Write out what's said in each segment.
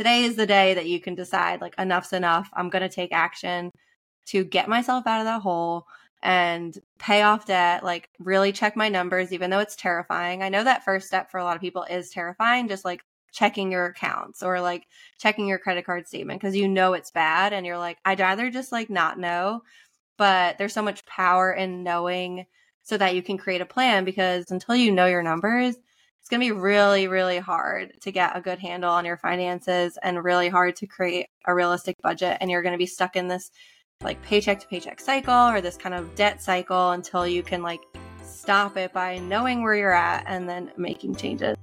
today is the day that you can decide like enough's enough. I'm going to take action to get myself out of that hole and pay off debt, like really check my numbers, even though it's terrifying. I know that first step for a lot of people is terrifying, just like checking your accounts or like checking your credit card statement because you know it's bad and you're like, I'd rather just like not know. But there's so much power in knowing so that you can create a plan because until you know your numbers, it's going to be really, really hard to get a good handle on your finances and really hard to create a realistic budget. And you're going to be stuck in this like paycheck to paycheck cycle or this kind of debt cycle until you can like stop it by knowing where you're at and then making changes.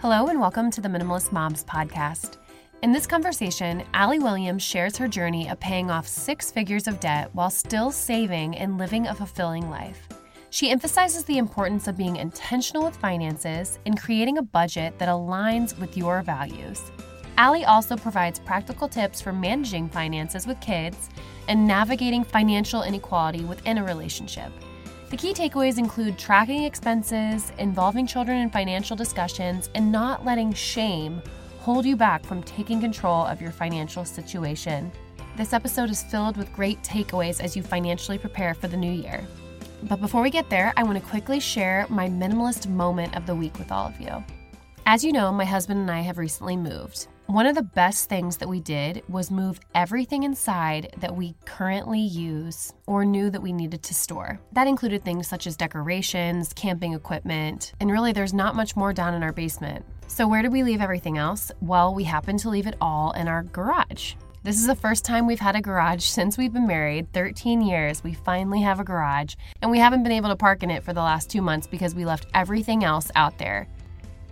Hello, and welcome to the Minimalist Moms podcast. In this conversation, Alli Williams shares her journey of paying off six figures of debt while still saving and living a fulfilling life. She emphasizes the importance of being intentional with finances and creating a budget that aligns with your values. Alli also provides practical tips for managing finances with kids and navigating financial inequality within a relationship. The key takeaways include tracking expenses, involving children in financial discussions, and not letting shame hold you back from taking control of your financial situation. This episode is filled with great takeaways as you financially prepare for the new year. But before we get there, I want to quickly share my minimalist moment of the week with all of you. As you know, my husband and I have recently moved. One of the best things that we did was move everything inside that we currently use or knew that we needed to store. That included things such as decorations, camping equipment, and really there's not much more down in our basement. So, where did we leave everything else? Well, we happened to leave it all in our garage. This is the first time we've had a garage since we've been married 13 years. We finally have a garage, and we haven't been able to park in it for the last two months because we left everything else out there.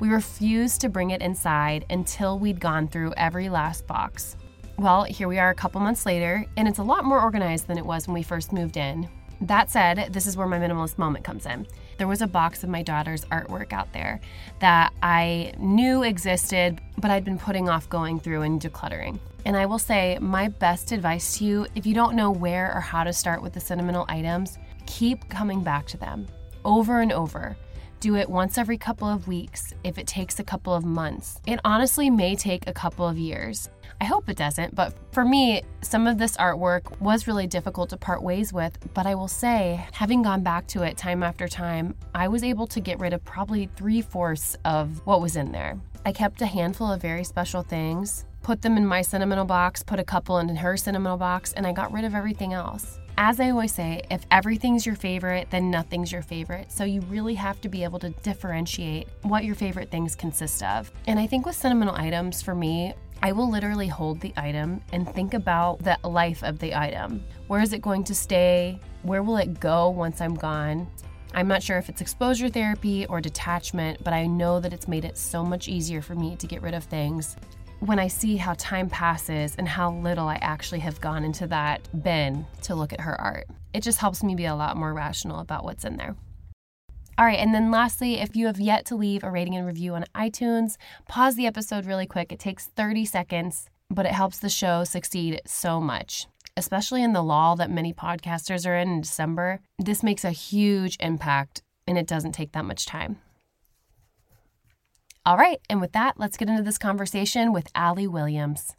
We refused to bring it inside until we'd gone through every last box. Well, here we are a couple months later, and it's a lot more organized than it was when we first moved in. That said, this is where my minimalist moment comes in. There was a box of my daughter's artwork out there that I knew existed, but I'd been putting off going through and decluttering. And I will say, my best advice to you if you don't know where or how to start with the sentimental items, keep coming back to them over and over. Do it once every couple of weeks if it takes a couple of months. It honestly may take a couple of years. I hope it doesn't, but for me, some of this artwork was really difficult to part ways with. But I will say, having gone back to it time after time, I was able to get rid of probably three fourths of what was in there. I kept a handful of very special things, put them in my sentimental box, put a couple in her sentimental box, and I got rid of everything else as I always say, if everything's your favorite, then nothing's your favorite. So you really have to be able to differentiate what your favorite things consist of. And I think with sentimental items, for me, I will literally hold the item and think about the life of the item. Where is it going to stay? Where will it go once I'm gone? I'm not sure if it's exposure therapy or detachment, but I know that it's made it so much easier for me to get rid of things when I see how time passes and how little I actually have gone into that bin to look at her art, it just helps me be a lot more rational about what's in there. All right, and then lastly, if you have yet to leave a rating and review on iTunes, pause the episode really quick. It takes 30 seconds, but it helps the show succeed so much. Especially in the lull that many podcasters are in in December, this makes a huge impact and it doesn't take that much time. All right, and with that, let's get into this conversation with Alli Williams.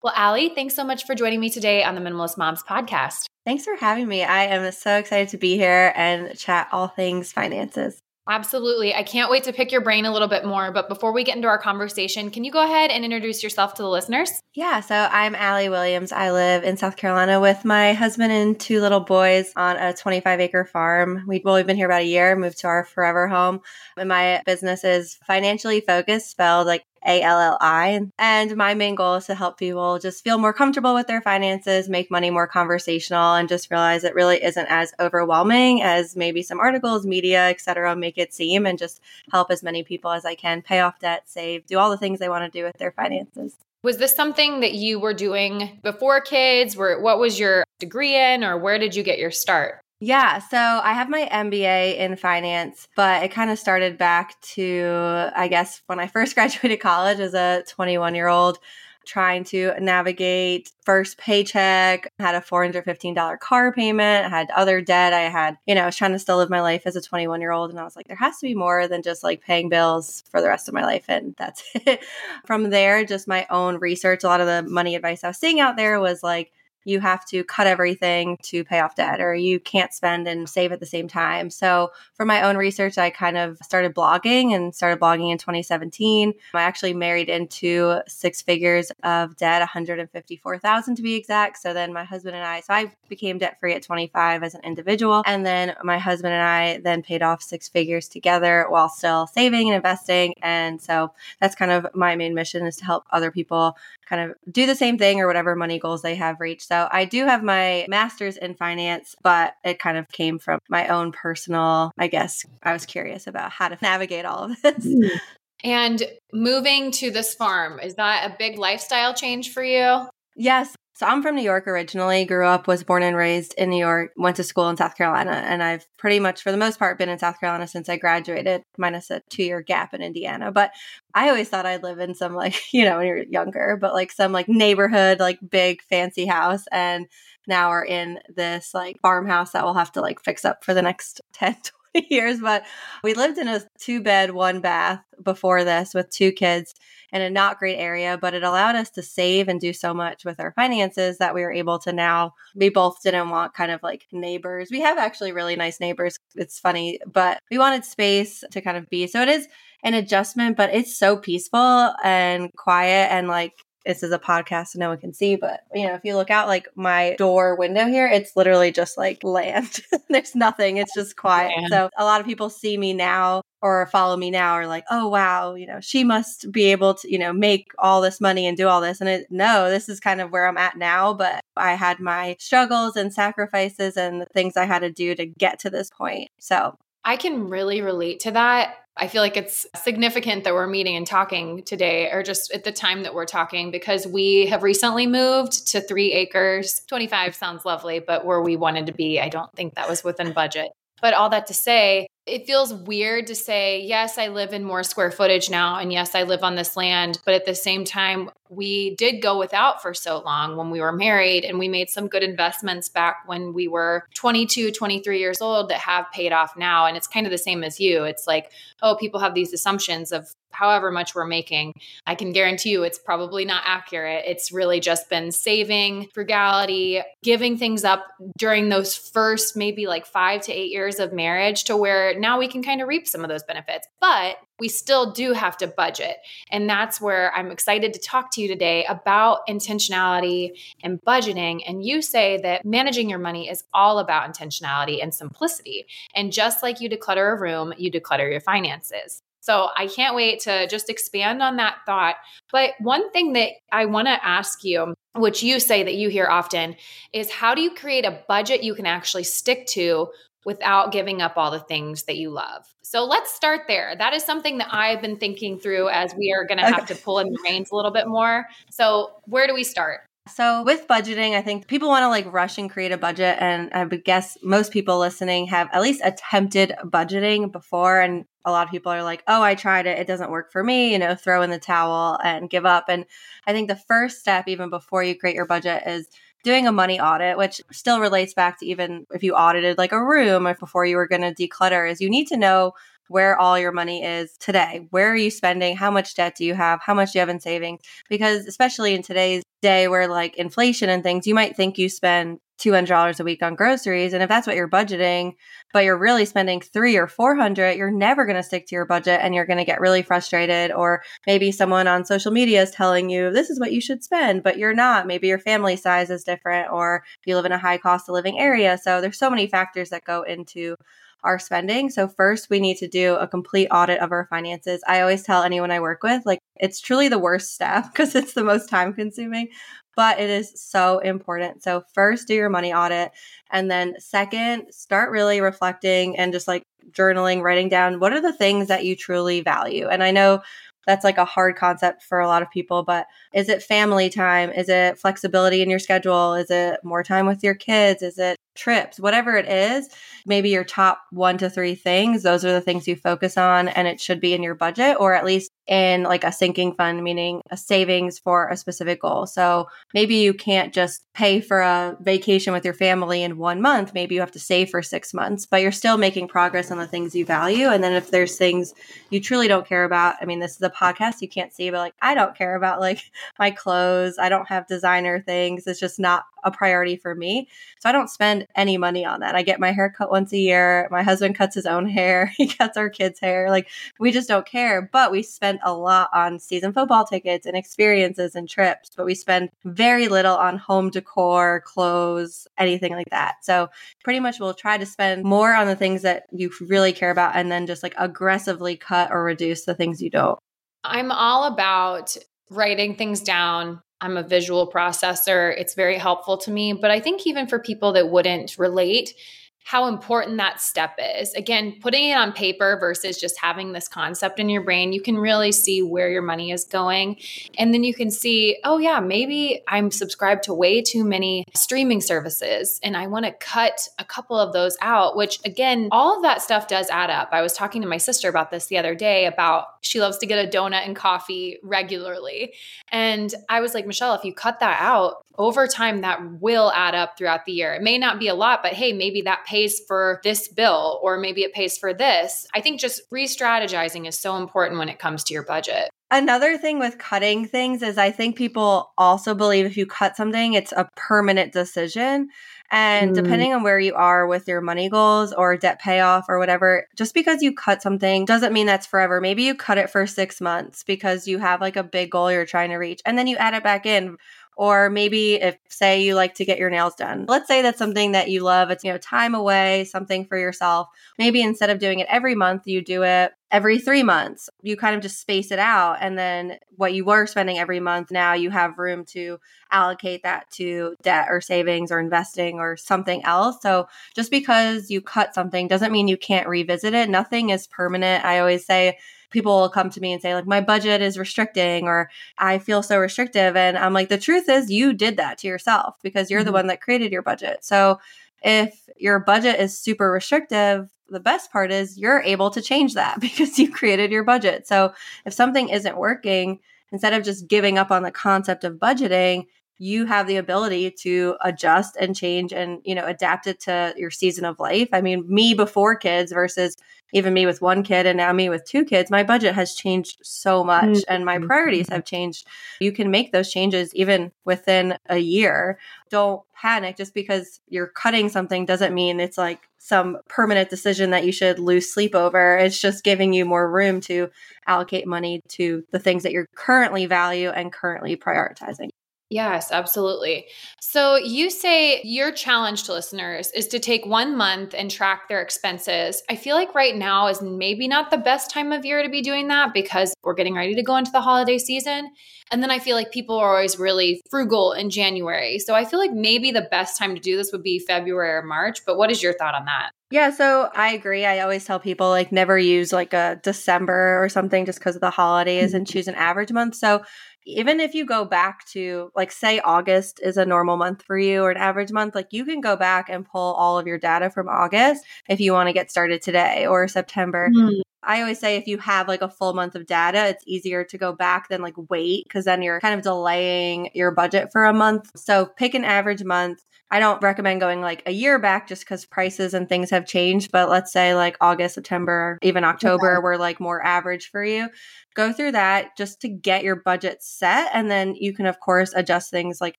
Well, Alli, thanks so much for joining me today on the Minimalist Moms podcast. Thanks for having me. I am so excited to be here and chat all things finances. Absolutely. I can't wait to pick your brain a little bit more. But before we get into our conversation, can you go ahead and introduce yourself to the listeners? Yeah. So I'm Alli Williams. I live in South Carolina with my husband and two little boys on a 25 acre farm. We, well, we've been here about a year, moved to our forever home. And my business is financially focused, spelled like a L L I. And my main goal is to help people just feel more comfortable with their finances, make money more conversational, and just realize it really isn't as overwhelming as maybe some articles, media, etc., make it seem, and just help as many people as I can pay off debt, save, do all the things they want to do with their finances. Was this something that you were doing before kids? Where what was your degree in, or where did you get your start? Yeah, so I have my MBA in finance, but it kind of started back to, I guess, when I first graduated college as a 21 year old. trying to navigate first paycheck, had a $415 car payment, had other debt. I had, you know, I was trying to still live my life as a 21 year old. And I was like, there has to be more than just like paying bills for the rest of my life. And that's it. From there, just my own research, a lot of the money advice I was seeing out there was like, you have to cut everything to pay off debt or you can't spend and save at the same time. So, for my own research, I kind of started blogging and started blogging in 2017. I actually married into six figures of debt, 154,000 to be exact. So then my husband and I, so I became debt free at 25 as an individual. And then my husband and I then paid off six figures together while still saving and investing. And so that's kind of my main mission is to help other people kind of do the same thing or whatever money goals they have reached. So I do have my master's in finance, but it kind of came from my own personal, I guess I was curious about how to navigate all of this. Hmm. And moving to this farm, is that a big lifestyle change for you? Yes. So I'm from New York originally, grew up, was born and raised in New York, went to school in South Carolina, and I've pretty much for the most part been in South Carolina since I graduated, minus a two year gap in Indiana. But I always thought I'd live in some like, you know, when you're younger, but like some like neighborhood, like big fancy house. And now we're in this like farmhouse that we'll have to like fix up for the next 10, 20 years, but we lived in a two bed, one bath before this with two kids in a not great area, but it allowed us to save and do so much with our finances that we were able to now. We both didn't want kind of like neighbors. We have actually really nice neighbors. It's funny, but we wanted space to kind of be. So it is an adjustment, but it's so peaceful and quiet and like this is a podcast so no one can see, but you know, if you look out like my door window here, it's literally just like land. There's nothing. It's just quiet. So a lot of people see me now or follow me now are like, oh wow, you know, she must be able to, you know, make all this money and do all this. And it, no, this is kind of where I'm at now. But I had my struggles and sacrifices and the things I had to do to get to this point. So I can really relate to that. I feel like it's significant that we're meeting and talking today, or just at the time that we're talking, because we have recently moved to three acres. 25 sounds lovely, but where we wanted to be, I don't think that was within budget. But all that to say, it feels weird to say, yes, I live in more square footage now. And yes, I live on this land. But at the same time, we did go without for so long when we were married. And we made some good investments back when we were 22, 23 years old that have paid off now. And it's kind of the same as you. It's like, oh, people have these assumptions of however much we're making. I can guarantee you it's probably not accurate. It's really just been saving, frugality, giving things up during those first maybe like five to eight years of marriage to where now we can kind of reap some of those benefits. But we still do have to budget. And that's where I'm excited to talk to you today about intentionality and budgeting. And you say that managing your money is all about intentionality and simplicity. And just like you declutter a room, you declutter your finances. So I can't wait to just expand on that thought. But one thing that I want to ask you, which you say that you hear often, is how do you create a budget you can actually stick to without giving up all the things that you love. So let's start there. That is something that I've been thinking through as we are going to have to pull in the reins a little bit more. So, where do we start? So, with budgeting, I think people want to like rush and create a budget. And I would guess most people listening have at least attempted budgeting before. And a lot of people are like, oh, I tried it. It doesn't work for me. You know, throw in the towel and give up. And I think the first step, even before you create your budget, is doing a money audit, which still relates back to even if you audited like a room if before you were going to declutter, is you need to know where all your money is today. Where are you spending? How much debt do you have? How much do you have in savings? Because especially in today's day where like inflation and things, you might think you spend $200 a week on groceries and if that's what you're budgeting but you're really spending 3 or 400 you're never going to stick to your budget and you're going to get really frustrated or maybe someone on social media is telling you this is what you should spend but you're not. Maybe your family size is different or you live in a high cost of living area. So there's so many factors that go into our spending. So, first, we need to do a complete audit of our finances. I always tell anyone I work with, like, it's truly the worst step because it's the most time consuming, but it is so important. So, first, do your money audit. And then, second, start really reflecting and just like journaling, writing down what are the things that you truly value. And I know that's like a hard concept for a lot of people but is it family time is it flexibility in your schedule is it more time with your kids is it trips whatever it is maybe your top 1 to 3 things those are the things you focus on and it should be in your budget or at least in like a sinking fund, meaning a savings for a specific goal. So maybe you can't just pay for a vacation with your family in one month. Maybe you have to save for six months, but you're still making progress on the things you value. And then if there's things you truly don't care about, I mean, this is a podcast you can't see, but like I don't care about like my clothes. I don't have designer things. It's just not a priority for me. So I don't spend any money on that. I get my hair cut once a year. My husband cuts his own hair. He cuts our kids' hair. Like we just don't care. But we spend a lot on season football tickets and experiences and trips, but we spend very little on home decor, clothes, anything like that. So pretty much we'll try to spend more on the things that you really care about and then just like aggressively cut or reduce the things you don't. I'm all about writing things down, I'm a visual processor. It's very helpful to me. But I think even for people that wouldn't relate, how important that step is. Again, putting it on paper versus just having this concept in your brain, you can really see where your money is going. And then you can see, oh, yeah, maybe I'm subscribed to way too many streaming services and I want to cut a couple of those out, which again, all of that stuff does add up. I was talking to my sister about this the other day about she loves to get a donut and coffee regularly. And I was like, Michelle, if you cut that out, over time that will add up throughout the year. It may not be a lot, but hey, maybe that pays for this bill or maybe it pays for this. I think just re strategizing is so important when it comes to your budget. Another thing with cutting things is I think people also believe if you cut something, it's a permanent decision. And mm. depending on where you are with your money goals or debt payoff or whatever, just because you cut something doesn't mean that's forever. Maybe you cut it for six months because you have like a big goal you're trying to reach, and then you add it back in or maybe if say you like to get your nails done. Let's say that's something that you love it's you know time away something for yourself. Maybe instead of doing it every month you do it every 3 months. You kind of just space it out and then what you were spending every month now you have room to allocate that to debt or savings or investing or something else. So just because you cut something doesn't mean you can't revisit it. Nothing is permanent. I always say people will come to me and say like my budget is restricting or I feel so restrictive and I'm like the truth is you did that to yourself because you're mm-hmm. the one that created your budget. So if your budget is super restrictive, the best part is you're able to change that because you created your budget. So if something isn't working, instead of just giving up on the concept of budgeting, you have the ability to adjust and change and you know adapt it to your season of life i mean me before kids versus even me with one kid and now me with two kids my budget has changed so much mm-hmm. and my priorities have changed. You can make those changes even within a year. Don't panic just because you're cutting something doesn't mean it's like some permanent decision that you should lose sleep over. It's just giving you more room to allocate money to the things that you're currently value and currently prioritizing Yes, absolutely. So you say your challenge to listeners is to take one month and track their expenses. I feel like right now is maybe not the best time of year to be doing that because we're getting ready to go into the holiday season. And then I feel like people are always really frugal in January. So I feel like maybe the best time to do this would be February or March. But what is your thought on that? Yeah, so I agree. I always tell people like never use like a December or something just because of the holidays mm-hmm. and choose an average month. So even if you go back to like say August is a normal month for you or an average month, like you can go back and pull all of your data from August if you want to get started today or September. Mm. I always say if you have like a full month of data, it's easier to go back than like wait because then you're kind of delaying your budget for a month. So pick an average month. I don't recommend going like a year back just because prices and things have changed. But let's say like August, September, even October okay. were like more average for you go through that just to get your budget set and then you can of course adjust things like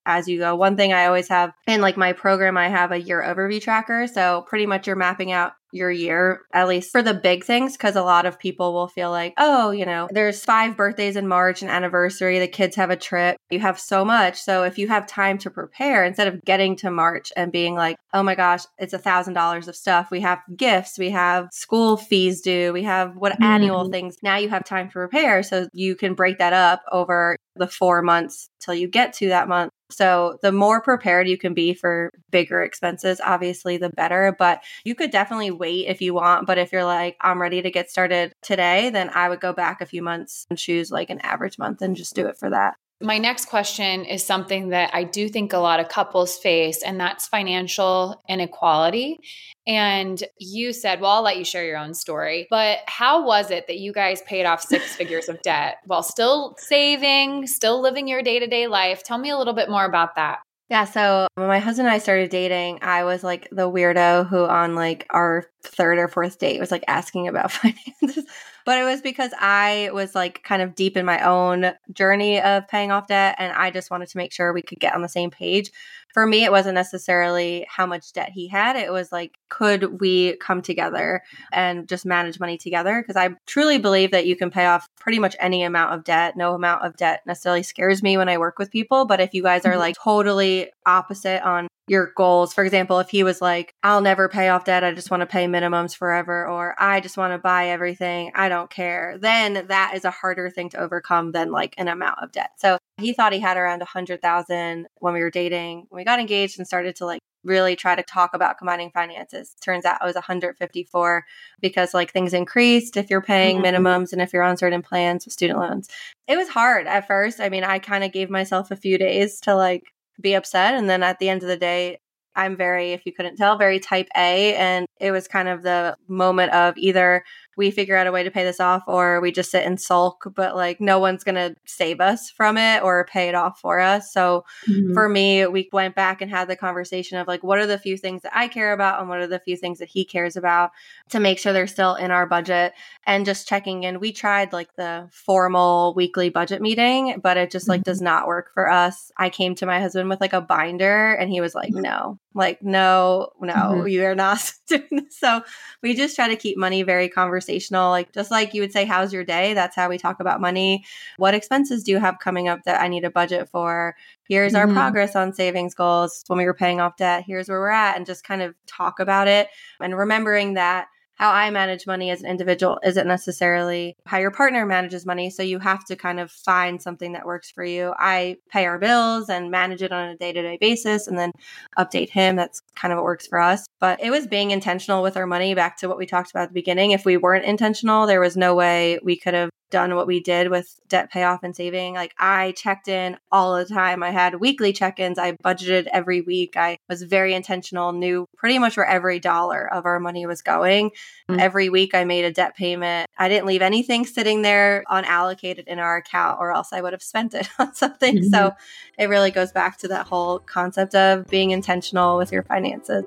as you go one thing i always have in like my program i have a year overview tracker so pretty much you're mapping out your year, at least for the big things, because a lot of people will feel like, oh, you know, there's five birthdays in March, an anniversary, the kids have a trip, you have so much. So if you have time to prepare, instead of getting to March and being like, oh my gosh, it's a thousand dollars of stuff, we have gifts, we have school fees due, we have what mm. annual things. Now you have time to prepare. So you can break that up over the four months till you get to that month. So the more prepared you can be for bigger expenses, obviously the better. But you could definitely wait if you want. But if you're like, I'm ready to get started today, then I would go back a few months and choose like an average month and just do it for that. My next question is something that I do think a lot of couples face, and that's financial inequality. And you said, well, I'll let you share your own story, but how was it that you guys paid off six figures of debt while still saving, still living your day to day life? Tell me a little bit more about that. Yeah, so when my husband and I started dating, I was like the weirdo who on like our third or fourth date was like asking about finances. But it was because I was like kind of deep in my own journey of paying off debt and I just wanted to make sure we could get on the same page for me, it wasn't necessarily how much debt he had. It was like, could we come together and just manage money together? Because I truly believe that you can pay off pretty much any amount of debt. No amount of debt necessarily scares me when I work with people. But if you guys are mm-hmm. like totally opposite on your goals. For example, if he was like, I'll never pay off debt, I just want to pay minimums forever, or I just want to buy everything, I don't care, then that is a harder thing to overcome than like an amount of debt. So he thought he had around a hundred thousand when we were dating. When we got engaged and started to like really try to talk about combining finances. Turns out it was 154 because like things increased if you're paying mm-hmm. minimums and if you're on certain plans with student loans. It was hard at first. I mean, I kind of gave myself a few days to like be upset. And then at the end of the day, I'm very, if you couldn't tell, very type A. And it was kind of the moment of either we figure out a way to pay this off or we just sit and sulk, but like no one's going to save us from it or pay it off for us. So mm-hmm. for me, we went back and had the conversation of like, what are the few things that I care about and what are the few things that he cares about to make sure they're still in our budget and just checking in. We tried like the formal weekly budget meeting, but it just like mm-hmm. does not work for us. I came to my husband with like a binder and he was like, mm-hmm. no, like, no, no, mm-hmm. you are not doing this. So we just try to keep money very conversational. Like, just like you would say, how's your day? That's how we talk about money. What expenses do you have coming up that I need a budget for? Here's mm-hmm. our progress on savings goals when we were paying off debt. Here's where we're at. And just kind of talk about it and remembering that how I manage money as an individual isn't necessarily how your partner manages money. So you have to kind of find something that works for you. I pay our bills and manage it on a day to day basis and then update him. That's kind of what works for us. But it was being intentional with our money back to what we talked about at the beginning. If we weren't intentional, there was no way we could have done what we did with debt payoff and saving. Like I checked in all the time. I had weekly check-ins. I budgeted every week. I was very intentional, knew pretty much where every dollar of our money was going. Mm-hmm. Every week I made a debt payment. I didn't leave anything sitting there unallocated in our account or else I would have spent it on something. Mm-hmm. So it really goes back to that whole concept of being intentional with your finances.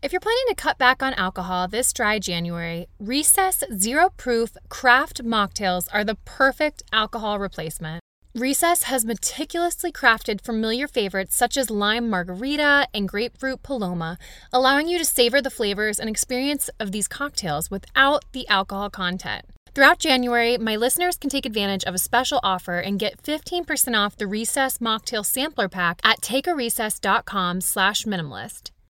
If you're planning to cut back on alcohol this dry January, Recess Zero Proof Craft Mocktails are the perfect alcohol replacement. Recess has meticulously crafted familiar favorites such as lime margarita and grapefruit paloma, allowing you to savor the flavors and experience of these cocktails without the alcohol content. Throughout January, my listeners can take advantage of a special offer and get 15% off the Recess Mocktail Sampler Pack at takearecess.com slash minimalist.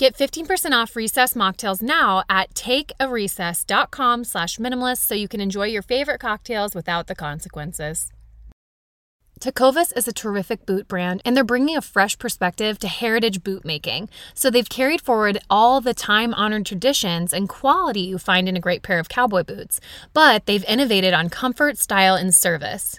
Get 15% off recess mocktails now at takearecess.com slash minimalist so you can enjoy your favorite cocktails without the consequences. Tecovas is a terrific boot brand, and they're bringing a fresh perspective to heritage boot making. So they've carried forward all the time honored traditions and quality you find in a great pair of cowboy boots, but they've innovated on comfort, style, and service.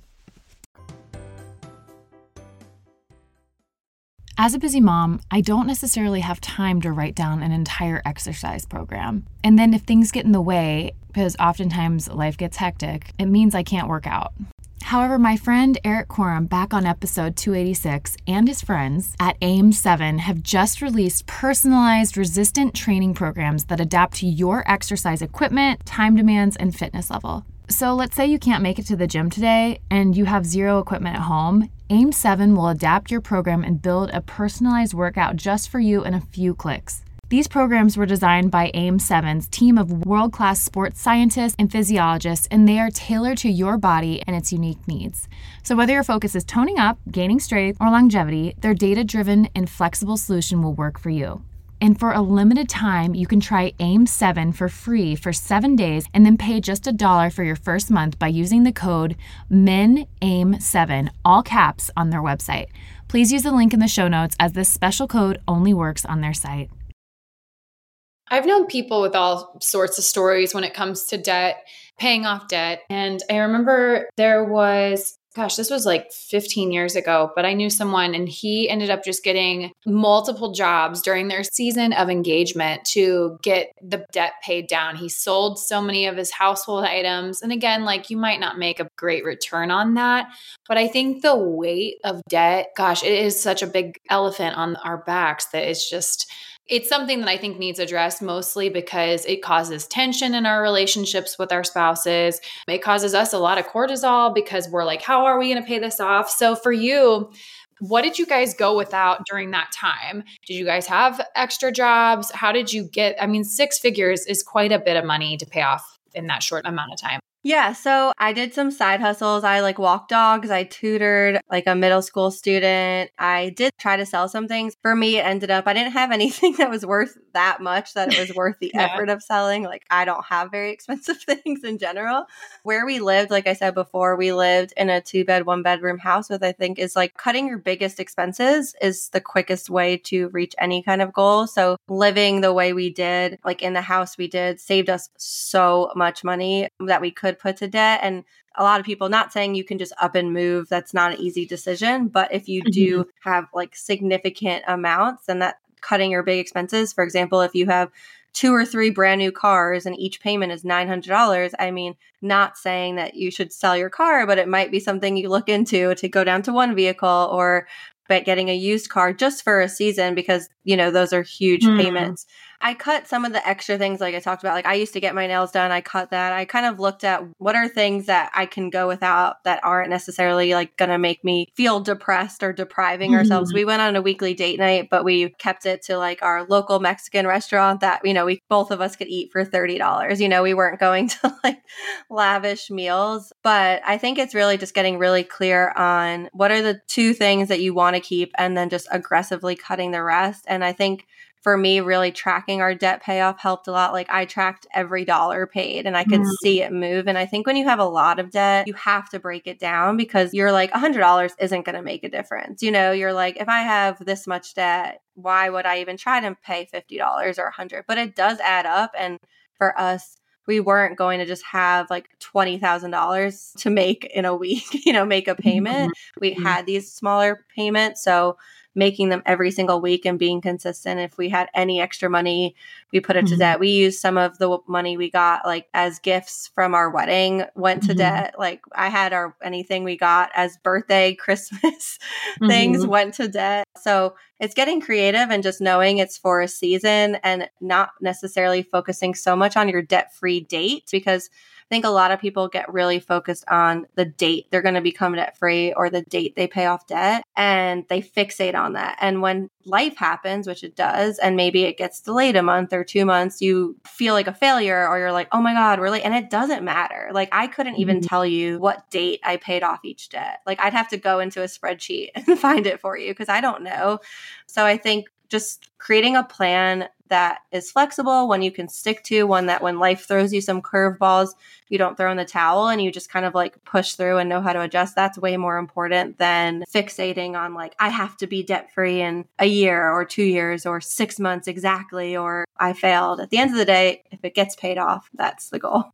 As a busy mom, I don't necessarily have time to write down an entire exercise program. And then if things get in the way, because oftentimes life gets hectic, it means I can't work out. However, my friend Eric Quorum, back on episode 286, and his friends at AIM7 have just released personalized resistant training programs that adapt to your exercise equipment, time demands, and fitness level. So, let's say you can't make it to the gym today and you have zero equipment at home. AIM7 will adapt your program and build a personalized workout just for you in a few clicks. These programs were designed by AIM7's team of world class sports scientists and physiologists, and they are tailored to your body and its unique needs. So, whether your focus is toning up, gaining strength, or longevity, their data driven and flexible solution will work for you. And for a limited time, you can try AIM7 for free for seven days and then pay just a dollar for your first month by using the code MINAIM7, all caps, on their website. Please use the link in the show notes as this special code only works on their site. I've known people with all sorts of stories when it comes to debt, paying off debt. And I remember there was gosh, this was like 15 years ago, but I knew someone and he ended up just getting multiple jobs during their season of engagement to get the debt paid down. He sold so many of his household items. And again, like you might not make a great return on that, but I think the weight of debt, gosh, it is such a big elephant on our backs that it's just it's something that I think needs addressed mostly because it causes tension in our relationships with our spouses. It causes us a lot of cortisol because we're like, how are we going to pay this off? So for you, what did you guys go without during that time? Did you guys have extra jobs? How did you get? I mean, six figures is quite a bit of money to pay off in that short amount of time. Yeah, so I did some side hustles. I like walked dogs, I tutored like a middle school student. I did try to sell some things. For me, it ended up I didn't have anything that was worth that much that it was worth the yeah. effort of selling. Like I don't have very expensive things in general. Where we lived, like I said before, we lived in a two bed, one bedroom house with I think is like cutting your biggest expenses is the quickest way to reach any kind of goal. So living the way we did, like in the house we did, saved us so much money that we could could put to debt. And a lot of people not saying you can just up and move. That's not an easy decision. But if you do mm-hmm. have like significant amounts, then that cutting your big expenses, for example, if you have two or three brand new cars and each payment is $900 i mean not saying that you should sell your car but it might be something you look into to go down to one vehicle or but getting a used car just for a season because you know those are huge mm. payments I cut some of the extra things like I talked about. Like I used to get my nails done. I cut that. I kind of looked at what are things that I can go without that aren't necessarily like going to make me feel depressed or depriving mm-hmm. ourselves. We went on a weekly date night, but we kept it to like our local Mexican restaurant that, you know, we both of us could eat for $30. You know, we weren't going to like lavish meals, but I think it's really just getting really clear on what are the two things that you want to keep and then just aggressively cutting the rest. And I think for me, really tracking our debt payoff helped a lot. Like I tracked every dollar paid and I could mm. see it move. And I think when you have a lot of debt, you have to break it down because you're like, $100 isn't going to make a difference. You know, you're like, if I have this much debt, why would I even try to pay $50 or 100 But it does add up. And for us, we weren't going to just have like $20,000 to make in a week, you know, make a payment. Mm-hmm. We mm-hmm. had these smaller payments. So making them every single week and being consistent. If we had any extra money, we put it mm-hmm. to debt. We used some of the money we got like as gifts from our wedding went to mm-hmm. debt. Like I had our anything we got as birthday, Christmas things mm-hmm. went to debt. So it's getting creative and just knowing it's for a season and not necessarily focusing so much on your debt free date because think a lot of people get really focused on the date they're going to become debt free or the date they pay off debt and they fixate on that. And when life happens, which it does, and maybe it gets delayed a month or two months, you feel like a failure or you're like, oh my God, really? And it doesn't matter. Like, I couldn't even mm-hmm. tell you what date I paid off each debt. Like, I'd have to go into a spreadsheet and find it for you because I don't know. So I think just creating a plan that is flexible, one you can stick to, one that when life throws you some curveballs, you don't throw in the towel and you just kind of like push through and know how to adjust. That's way more important than fixating on like, I have to be debt free in a year or two years or six months exactly, or I failed. At the end of the day, if it gets paid off, that's the goal.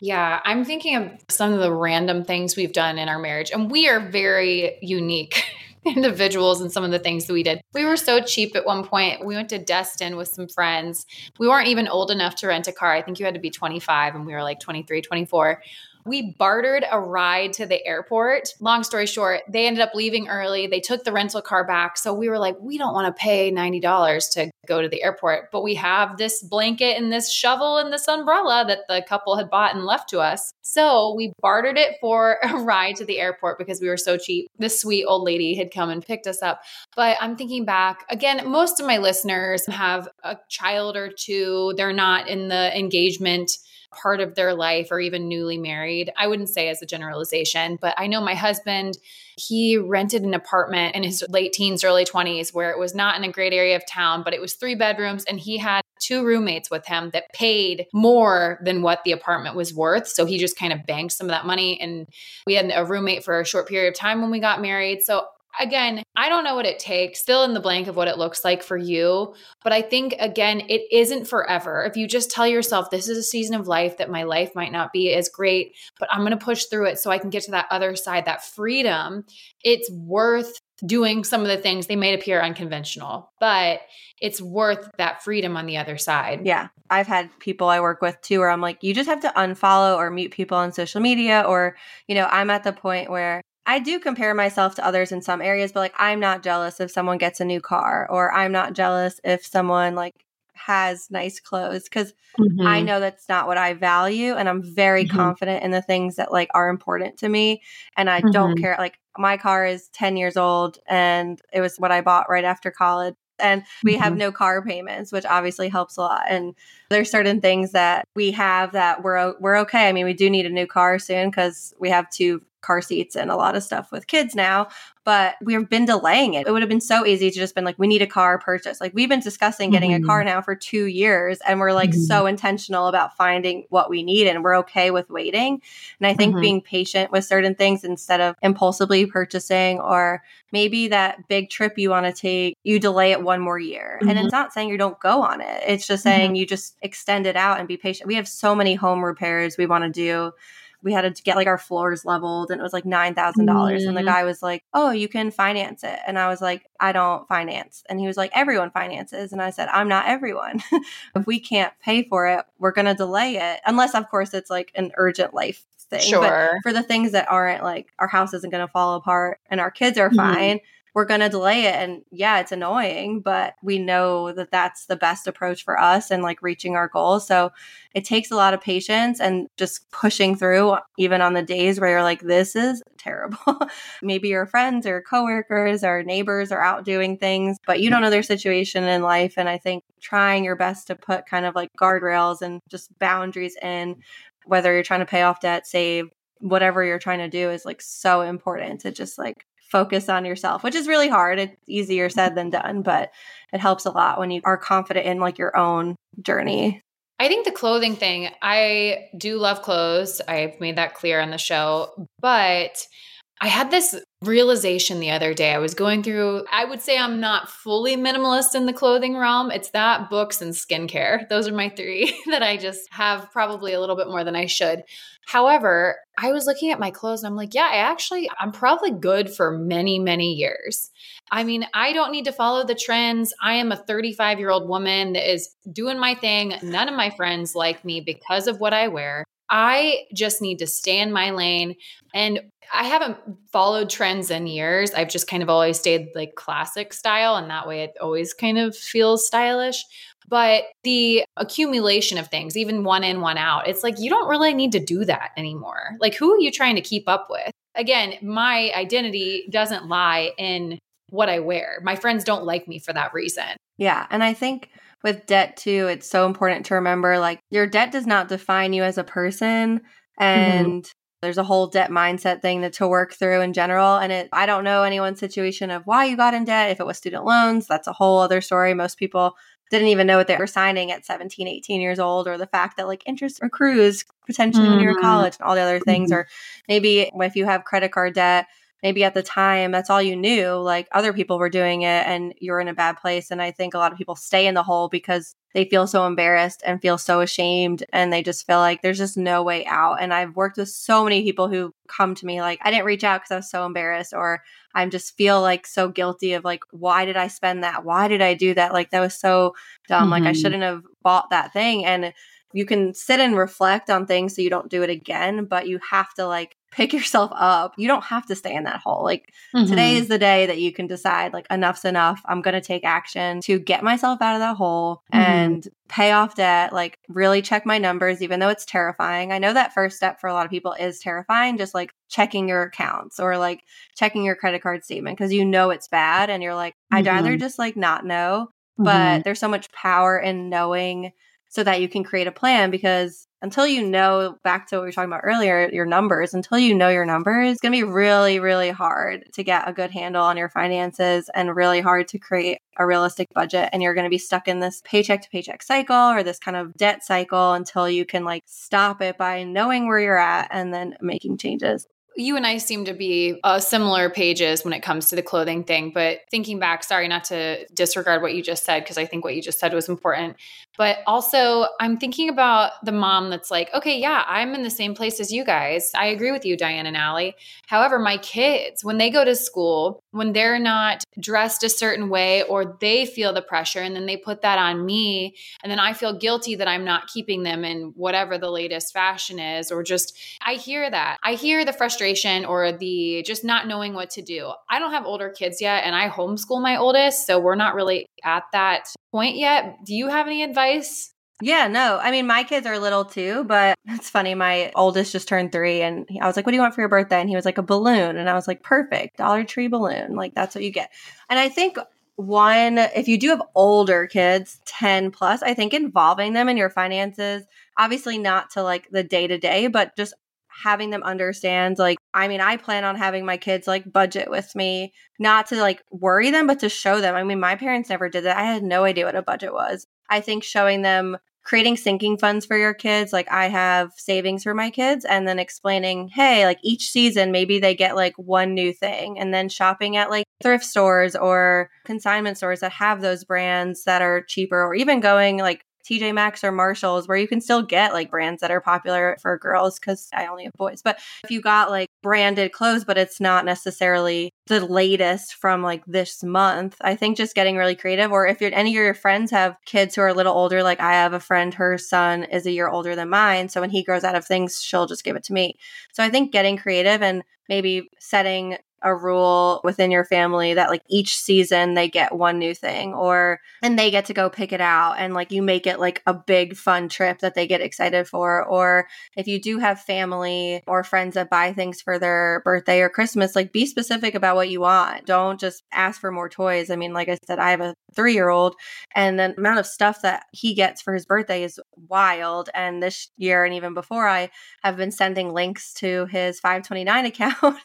Yeah, I'm thinking of some of the random things we've done in our marriage, and we are very unique individuals and some of the things that we did. We were so cheap at one point. We went to Destin with some friends. We weren't even old enough to rent a car. I think you had to be 25 and we were like 23, 24. We bartered a ride to the airport. Long story short, they ended up leaving early. They took the rental car back. So we were like, we don't want to pay $90 to go to the airport, but we have this blanket and this shovel and this umbrella that the couple had bought and left to us. So we bartered it for a ride to the airport because we were so cheap. This sweet old lady had come and picked us up. But I'm thinking back again, most of my listeners have a child or two. They're not in the engagement part of their life or even newly married. I wouldn't say as a generalization, but I know my husband, he rented an apartment in his late teens, early 20s, where it was not in a great area of town, but it was three bedrooms and he had two roommates with him that paid more than what the apartment was worth. So he just kind of banked some of that money. And we had a roommate for a short period of time when we got married. So again, I don't know what it takes, still in the blank of what it looks like for you. But I think, again, it isn't forever. If you just tell yourself, this is a season of life that my life might not be as great, but I'm going to push through it so I can get to that other side, that freedom, it's worth doing some of the things they may appear unconventional, but it's worth that freedom on the other side. Yeah. I've had people I work with too where I'm like, you just have to unfollow or mute people on social media. Or, you know, I'm at the point where I do compare myself to others in some areas, but like I'm not jealous if someone gets a new car or I'm not jealous if someone like has nice clothes because mm-hmm. I know that's not what I value and I'm very mm-hmm. confident in the things that like are important to me and I mm-hmm. don't care like my car is 10 years old and it was what I bought right after college and we have mm-hmm. no car payments which obviously helps a lot and there's certain things that we have that we're we're okay i mean we do need a new car soon cuz we have two car seats and a lot of stuff with kids now but we've been delaying it. It would have been so easy to just been like, we need a car purchase. Like we've been discussing getting mm-hmm. a car mm-hmm. now for two years and we're like mm-hmm. so intentional about finding what we need and we're okay with waiting. And I think mm-hmm. being patient with certain things instead of impulsively purchasing or maybe that big trip you want to take, you delay it one more year. And it's mm-hmm. not saying you don't go on it. It's just saying mm-hmm. you just extend it out and be patient. We have so many home repairs we want to do we had to get like our floors leveled and it was like $9,000. Mm. And the mm. guy was like, Oh, you can finance it. And I was like, I don't finance. And he was like, Everyone finances. And I said, I'm not everyone. if we can't pay for it, we're going to delay it. Unless, of course, it's like an urgent life thing. Sure. But for the things that aren't like our house isn't going to fall apart and our kids are mm. fine, we're going to delay it. And yeah, it's annoying, but we know that that's the best approach for us and like reaching our goals. So it takes a lot of patience and just pushing through, even on the days where you're like, this is terrible. Maybe your friends or coworkers or neighbors are out doing things, but you don't know their situation in life. And I think trying your best to put kind of like guardrails and just boundaries in, whether you're trying to pay off debt, save, whatever you're trying to do is like so important to just like focus on yourself, which is really hard. It's easier said than done, but it helps a lot when you are confident in like your own journey. I think the clothing thing, I do love clothes. I've made that clear on the show, but I had this realization the other day. I was going through, I would say I'm not fully minimalist in the clothing realm. It's that, books, and skincare. Those are my three that I just have probably a little bit more than I should. However, I was looking at my clothes and I'm like, yeah, I actually, I'm probably good for many, many years. I mean, I don't need to follow the trends. I am a 35 year old woman that is doing my thing. None of my friends like me because of what I wear. I just need to stay in my lane. And I haven't followed trends in years. I've just kind of always stayed like classic style. And that way it always kind of feels stylish. But the accumulation of things, even one in, one out, it's like you don't really need to do that anymore. Like, who are you trying to keep up with? Again, my identity doesn't lie in what I wear. My friends don't like me for that reason. Yeah. And I think with debt too, it's so important to remember like your debt does not define you as a person. Mm-hmm. And mm-hmm. there's a whole debt mindset thing that to work through in general. And it I don't know anyone's situation of why you got in debt. If it was student loans, that's a whole other story. Most people didn't even know what they were signing at 17, 18 years old, or the fact that like interest accrues potentially mm-hmm. when you're in mm-hmm. college and all the other things. Mm-hmm. Or maybe if you have credit card debt, maybe at the time that's all you knew like other people were doing it and you're in a bad place. And i think a lot of people stay in the hole because they feel so embarrassed and feel so ashamed and they just feel like there's just no way out. And i've worked with so many people who come to me like i didn't reach out because i was so embarrassed or i'm just feel like so guilty of like why did i spend that? Why did i do that? Like that was so dumb. Mm-hmm. like i mm-hmm. shouldn't have bought that thing. And you can sit and reflect on things so you don't do it again but you have to like pick yourself up. You don't have to stay in that hole. Like mm-hmm. today is the day that you can decide like enough's enough. I'm going to take action to get myself out of that hole mm-hmm. and pay off debt, like really check my numbers even though it's terrifying. I know that first step for a lot of people is terrifying, just like checking your accounts or like checking your credit card statement because you know it's bad and you're like mm-hmm. I'd rather mm-hmm. just like not know. But mm-hmm. there's so much power in knowing so that you can create a plan because until you know back to what we were talking about earlier your numbers until you know your numbers it's going to be really really hard to get a good handle on your finances and really hard to create a realistic budget and you're going to be stuck in this paycheck to paycheck cycle or this kind of debt cycle until you can like stop it by knowing where you're at and then making changes you and I seem to be uh, similar pages when it comes to the clothing thing. But thinking back, sorry not to disregard what you just said, because I think what you just said was important. But also, I'm thinking about the mom that's like, okay, yeah, I'm in the same place as you guys. I agree with you, Diane and Alli. However, my kids, when they go to school, when they're not dressed a certain way or they feel the pressure and then they put that on me, and then I feel guilty that I'm not keeping them in whatever the latest fashion is, or just I hear that. I hear the frustration or the just not knowing what to do. I don't have older kids yet, and I homeschool my oldest. So we're not really at that point yet. Do you have any advice? Yeah, no. I mean, my kids are little too, but it's funny. My oldest just turned three, and I was like, What do you want for your birthday? And he was like, A balloon. And I was like, Perfect. Dollar Tree balloon. Like, that's what you get. And I think one, if you do have older kids, 10 plus, I think involving them in your finances, obviously not to like the day to day, but just having them understand like i mean i plan on having my kids like budget with me not to like worry them but to show them. I mean my parents never did that. I had no idea what a budget was. I think showing them creating sinking funds for your kids like i have savings for my kids and then explaining hey like each season maybe they get like one new thing and then shopping at like thrift stores or consignment stores that have those brands that are cheaper or even going like TJ Maxx or Marshalls where you can still get like brands that are popular for girls because I only have boys. But if you got like branded clothes, but it's not necessarily the latest from like this month, I think just getting really creative. Or if any of your friends have kids who are a little older, like I have a friend, her son is a year older than mine. So when he grows out of things, she'll just give it to me. So I think getting creative and maybe setting a rule within your family that like each season they get one new thing or and they get to go pick it out and like you make it like a big fun trip that they get excited for. Or if you do have family or friends that buy things for their birthday or christmas like be specific about what you want. Don't just ask for more toys. I mean like i said i have a 3 year old and the amount of stuff that he gets for his birthday is wild. And this year and even before i have been sending links to his 529 account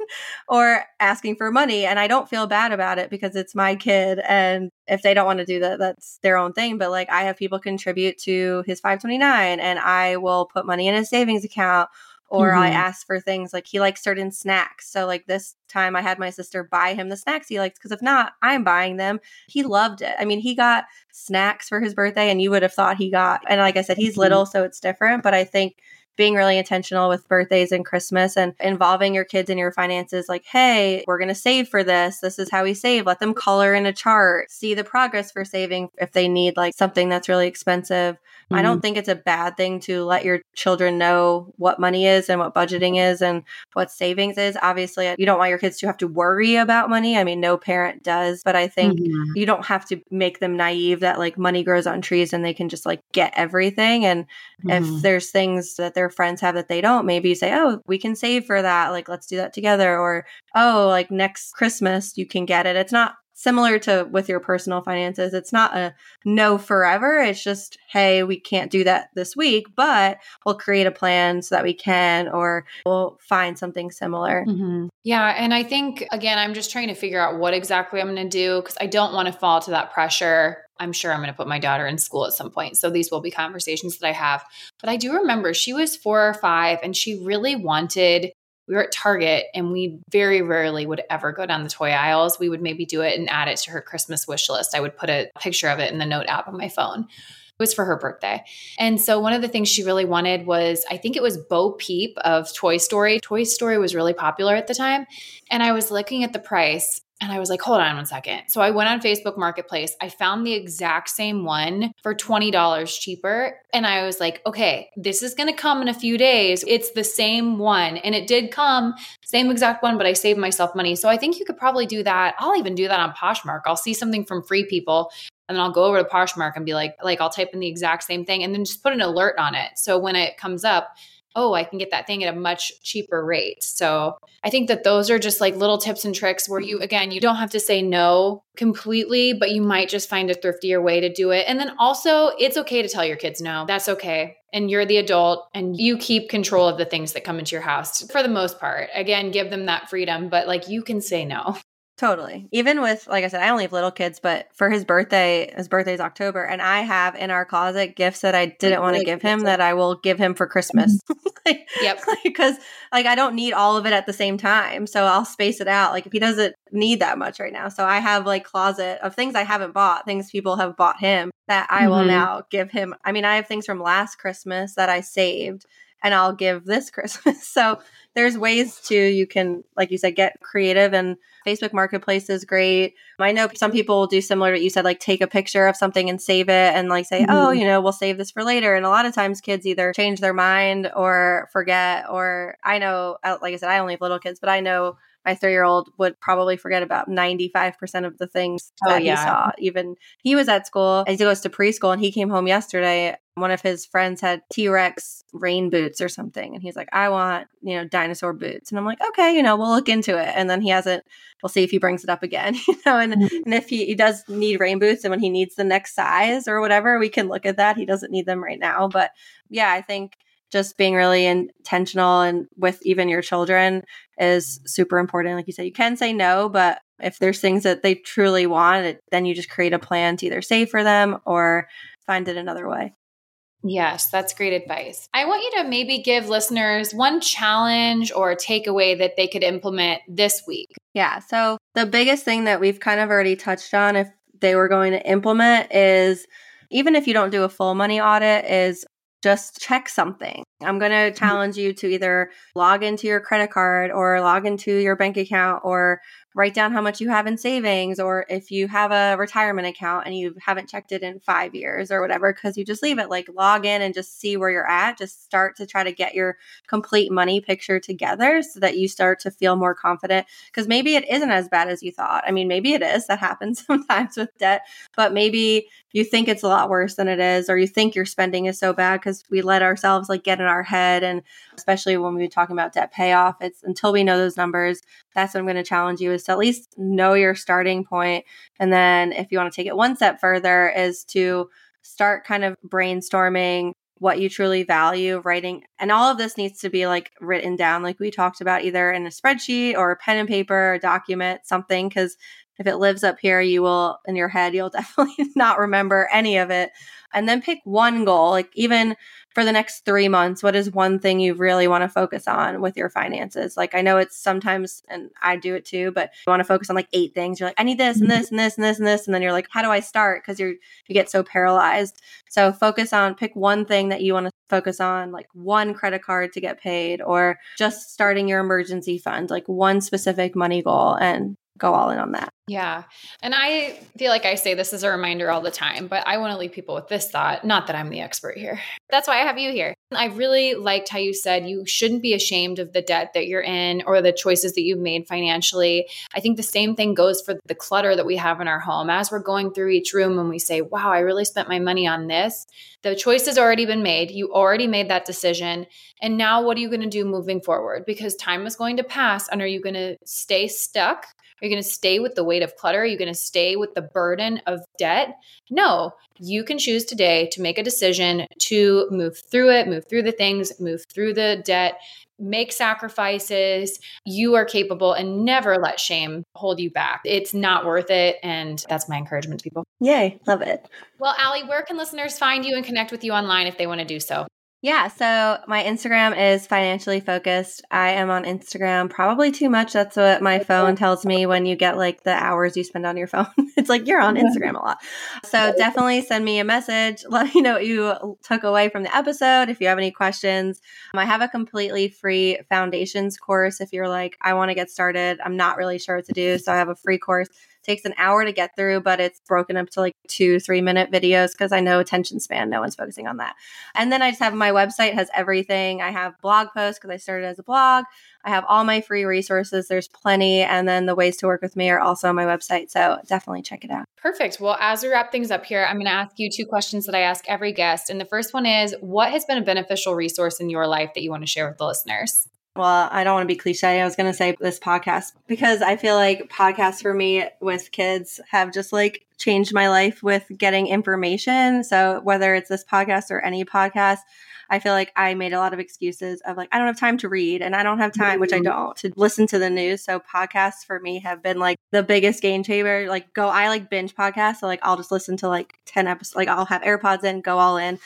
or asking for money and I don't feel bad about it because it's my kid and if they don't want to do that that's their own thing but like I have people contribute to his 529 and I will put money in his savings account or mm-hmm. I ask for things like he likes certain snacks. So like this time I had my sister buy him the snacks he likes because if not, I'm buying them. He loved it. I mean, he got snacks for his birthday and you would have thought he got and like I said, he's mm-hmm. little, so it's different. But I think being really intentional with birthdays and Christmas and involving your kids in your finances like, hey, we're going to save for this. This is how we save. Let them color in a chart, see the progress for saving if they need like something that's really expensive. Mm-hmm. I don't mm-hmm. think it's a bad thing to let your children know what money is and what budgeting is and what savings is. Obviously, you don't want your kids to have to worry about money. I mean, no parent does, but I think mm-hmm. you don't have to make them naive that like money grows on trees and they can just like get everything. And mm-hmm. if there's things that their friends have that they don't, maybe you say, oh, we can save for that. Like, let's do that together. Or, oh, like next Christmas, you can get it. It's not similar to with your personal finances it's not a no forever it's just hey we can't do that this week but we'll create a plan so that we can or we'll find something similar mm-hmm. yeah and i think again i'm just trying to figure out what exactly i'm going to do because i don't want to fall to that pressure I'm sure I'm going to put my daughter in school at some point. So these will be conversations that I have. But I do remember she was four or five and she really wanted. We were at Target and we very rarely would ever go down the toy aisles. We would maybe do it and add it to her Christmas wish list. I would put a picture of it in the note app on my phone. It was for her birthday. And so one of the things she really wanted was I think it was Bo Peep of Toy Story. Toy Story was really popular at the time. And I was looking at the price and I was like, hold on one second. So I went on Facebook Marketplace. I found the exact same one for $20 cheaper. And I was like, okay, this is going to come in a few days. It's the same one. And it did come, same exact one, but I saved myself money. So I think you could probably do that. I'll even do that on Poshmark. I'll see something from Free People and then I'll go over to Poshmark and be like, like I'll type in the exact same thing and then just put an alert on it. So when it comes up, oh, I can get that thing at a much cheaper rate. So I think that those are just like little tips and tricks where you, again, you don't have to say no completely, but you might just find a thriftier way to do it. And then also, it's okay to tell your kids no. That's okay. And you're the adult and you keep control of the things that come into your house for the most part. Again, give them that freedom, but like you can say no. Totally. Even with, like I said, I only have little kids, but for his birthday, his birthday's October, and I have in our closet gifts that I didn't want to give him that I will give him for Christmas. like, yep. Because like I don't need all of it at the same time, so I'll space it out. Like if he doesn't need that much right now, so I have like closet of things I haven't bought, things people have bought him that I mm-hmm. will now give him. I mean, I have things from last Christmas that I saved, and I'll give this Christmas. so there's ways to you can like you said get creative and facebook marketplace is great i know some people will do similar to what you said like take a picture of something and save it and like say oh, mm-hmm. oh you know we'll save this for later and a lot of times kids either change their mind or forget or i know uh, like i said i only have little kids but i know my three year old would probably forget about 95% of the things oh, that yeah. he saw. Even he was at school, he goes to preschool, and he came home yesterday. One of his friends had T Rex rain boots or something. And he's like, I want, you know, dinosaur boots. And I'm like, okay, you know, we'll look into it. And then he hasn't, we'll see if he brings it up again, you know, and, mm-hmm. and if he, he does need rain boots and when he needs the next size or whatever, we can look at that. He doesn't need them right now. But yeah, I think just being really intentional and with even your children is super important. Like you said, you can say no, but if there's things that they truly want, it, then you just create a plan to either save for them or find it another way. Yes, that's great advice. I want you to maybe give listeners one challenge or takeaway that they could implement this week. Yeah. So, the biggest thing that we've kind of already touched on, if they were going to implement, is even if you don't do a full money audit, is just check something. I'm going to mm-hmm. challenge you to either log into your credit card or log into your bank account or write down how much you have in savings or if you have a retirement account and you haven't checked it in five years or whatever because you just leave it like log in and just see where you're at. Just start to try to get your complete money picture together so that you start to feel more confident because maybe it isn't as bad as you thought. I mean maybe it is. That happens sometimes with debt but maybe you think it's a lot worse than it is or you think your spending is so bad because we let ourselves like get in our head and especially when we are talking about debt payoff it's until we know those numbers that's what i'm going to challenge you is to at least know your starting point. And then if you want to take it one step further is to start kind of brainstorming what you truly value writing and all of this needs to be like written down like we talked about either in a spreadsheet or a pen and paper or document something because If it lives up here, you will, in your head, you'll definitely not remember any of it. And then pick one goal, like even for the next three months, what is one thing you really want to focus on with your finances? Like, I know it's sometimes, and I do it too, but you want to focus on like eight things. You're like, I need this and this and this and this and this. And then you're like, how do I start? Because you're, you get so paralyzed. So focus on, pick one thing that you want to focus on, like one credit card to get paid, or just starting your emergency fund, like one specific money goal and go all in on that. Yeah. And I feel like I say this as a reminder all the time, but I want to leave people with this thought. Not that I'm the expert here. That's why I have you here. I really liked how you said you shouldn't be ashamed of the debt that you're in or the choices that you've made financially. I think the same thing goes for the clutter that we have in our home. As we're going through each room and we say, wow, I really spent my money on this, the choice has already been made. You already made that decision. And now what are you going to do moving forward? Because time is going to pass. And are you going to stay stuck? Are you going to stay with the weight of clutter? Are you going to stay with the burden of debt? No, you can choose today to make a decision to move through it, move through the things, move through the debt, make sacrifices. You are capable and never let shame hold you back. It's not worth it. And that's my encouragement to people. Yay, love it. Well, Alli, where can listeners find you and connect with you online if they want to do so? Yeah, so my Instagram is financially focused. I am on Instagram probably too much. That's what my phone tells me when you get like the hours you spend on your phone. it's like you're on Instagram a lot. So definitely send me a message. Let me know what you took away from the episode. If you have any questions, I have a completely free foundations course. If you're like, I want to get started, I'm not really sure what to do. So I have a free course takes an hour to get through, but it's broken up to like two, three minute videos because I know attention span, no one's focusing on that. And then I just have my website has everything. I have blog posts because I started as a blog. I have all my free resources. There's plenty. And then the ways to work with me are also on my website. So definitely check it out. Perfect. Well, as we wrap things up here, I'm going to ask you two questions that I ask every guest. And the first one is What has been a beneficial resource in your life that you want to share with the listeners? Well, I don't want to be cliche. I was going to say this podcast because I feel like podcasts for me with kids have just like changed my life with getting information. So whether it's this podcast or any podcast, I feel like I made a lot of excuses of like, I don't have time to read and I don't have time, which I mm-hmm. don't, to listen to the news. So podcasts for me have been like the biggest game changer. Like, go, I like binge podcasts. So, like, I'll just listen to like 10 episodes, like, I'll have AirPods in, go all in.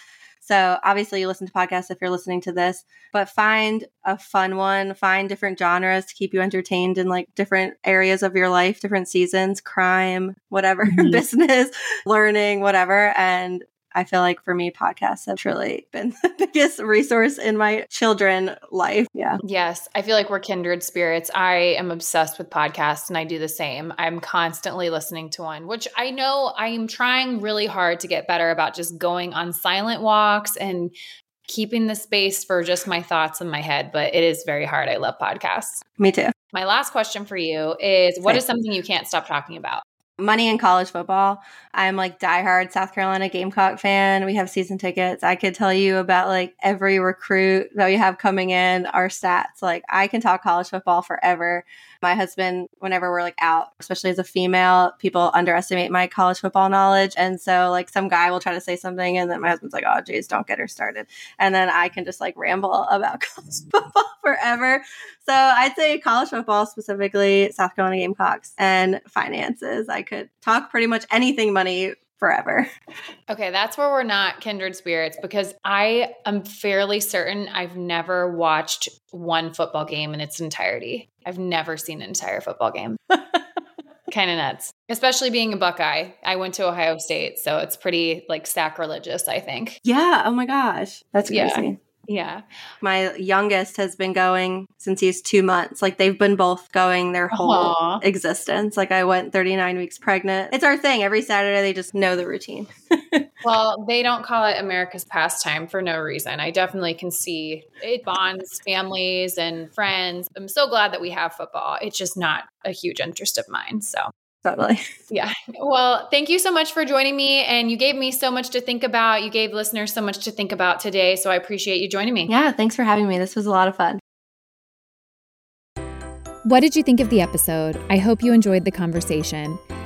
So obviously you listen to podcasts if you're listening to this, but find a fun one, find different genres to keep you entertained in like different areas of your life, different seasons, crime, whatever, mm-hmm. business, learning, whatever, and I feel like for me, podcasts have truly been the biggest resource in my children life. Yeah. Yes. I feel like we're kindred spirits. I am obsessed with podcasts and I do the same. I'm constantly listening to one, which I know I am trying really hard to get better about just going on silent walks and keeping the space for just my thoughts in my head, but it is very hard. I love podcasts. Me too. My last question for you is what is something you can't stop talking about? Money in college football. I'm like diehard South Carolina Gamecock fan. We have season tickets. I could tell you about like every recruit that we have coming in, our stats. Like I can talk college football forever my husband, whenever we're like out, especially as a female, people underestimate my college football knowledge. And so, like, some guy will try to say something, and then my husband's like, oh, geez, don't get her started. And then I can just like ramble about college football forever. So, I'd say college football, specifically South Carolina Gamecocks and finances. I could talk pretty much anything money forever. Okay, that's where we're not kindred spirits because I am fairly certain I've never watched one football game in its entirety. I've never seen an entire football game. kind of nuts. Especially being a Buckeye. I went to Ohio State, so it's pretty like sacrilegious, I think. Yeah. Oh my gosh. That's crazy. Yeah. Yeah. My youngest has been going since he's two months. Like they've been both going their whole Aww. existence. Like I went 39 weeks pregnant. It's our thing. Every Saturday they just know the routine. well, they don't call it America's pastime for no reason. I definitely can see it bonds families and friends. I'm so glad that we have football. It's just not a huge interest of mine. So totally. Yeah. Well, thank you so much for joining me. And you gave me so much to think about. You gave listeners so much to think about today. So I appreciate you joining me. Yeah. Thanks for having me. This was a lot of fun. What did you think of the episode? I hope you enjoyed the conversation.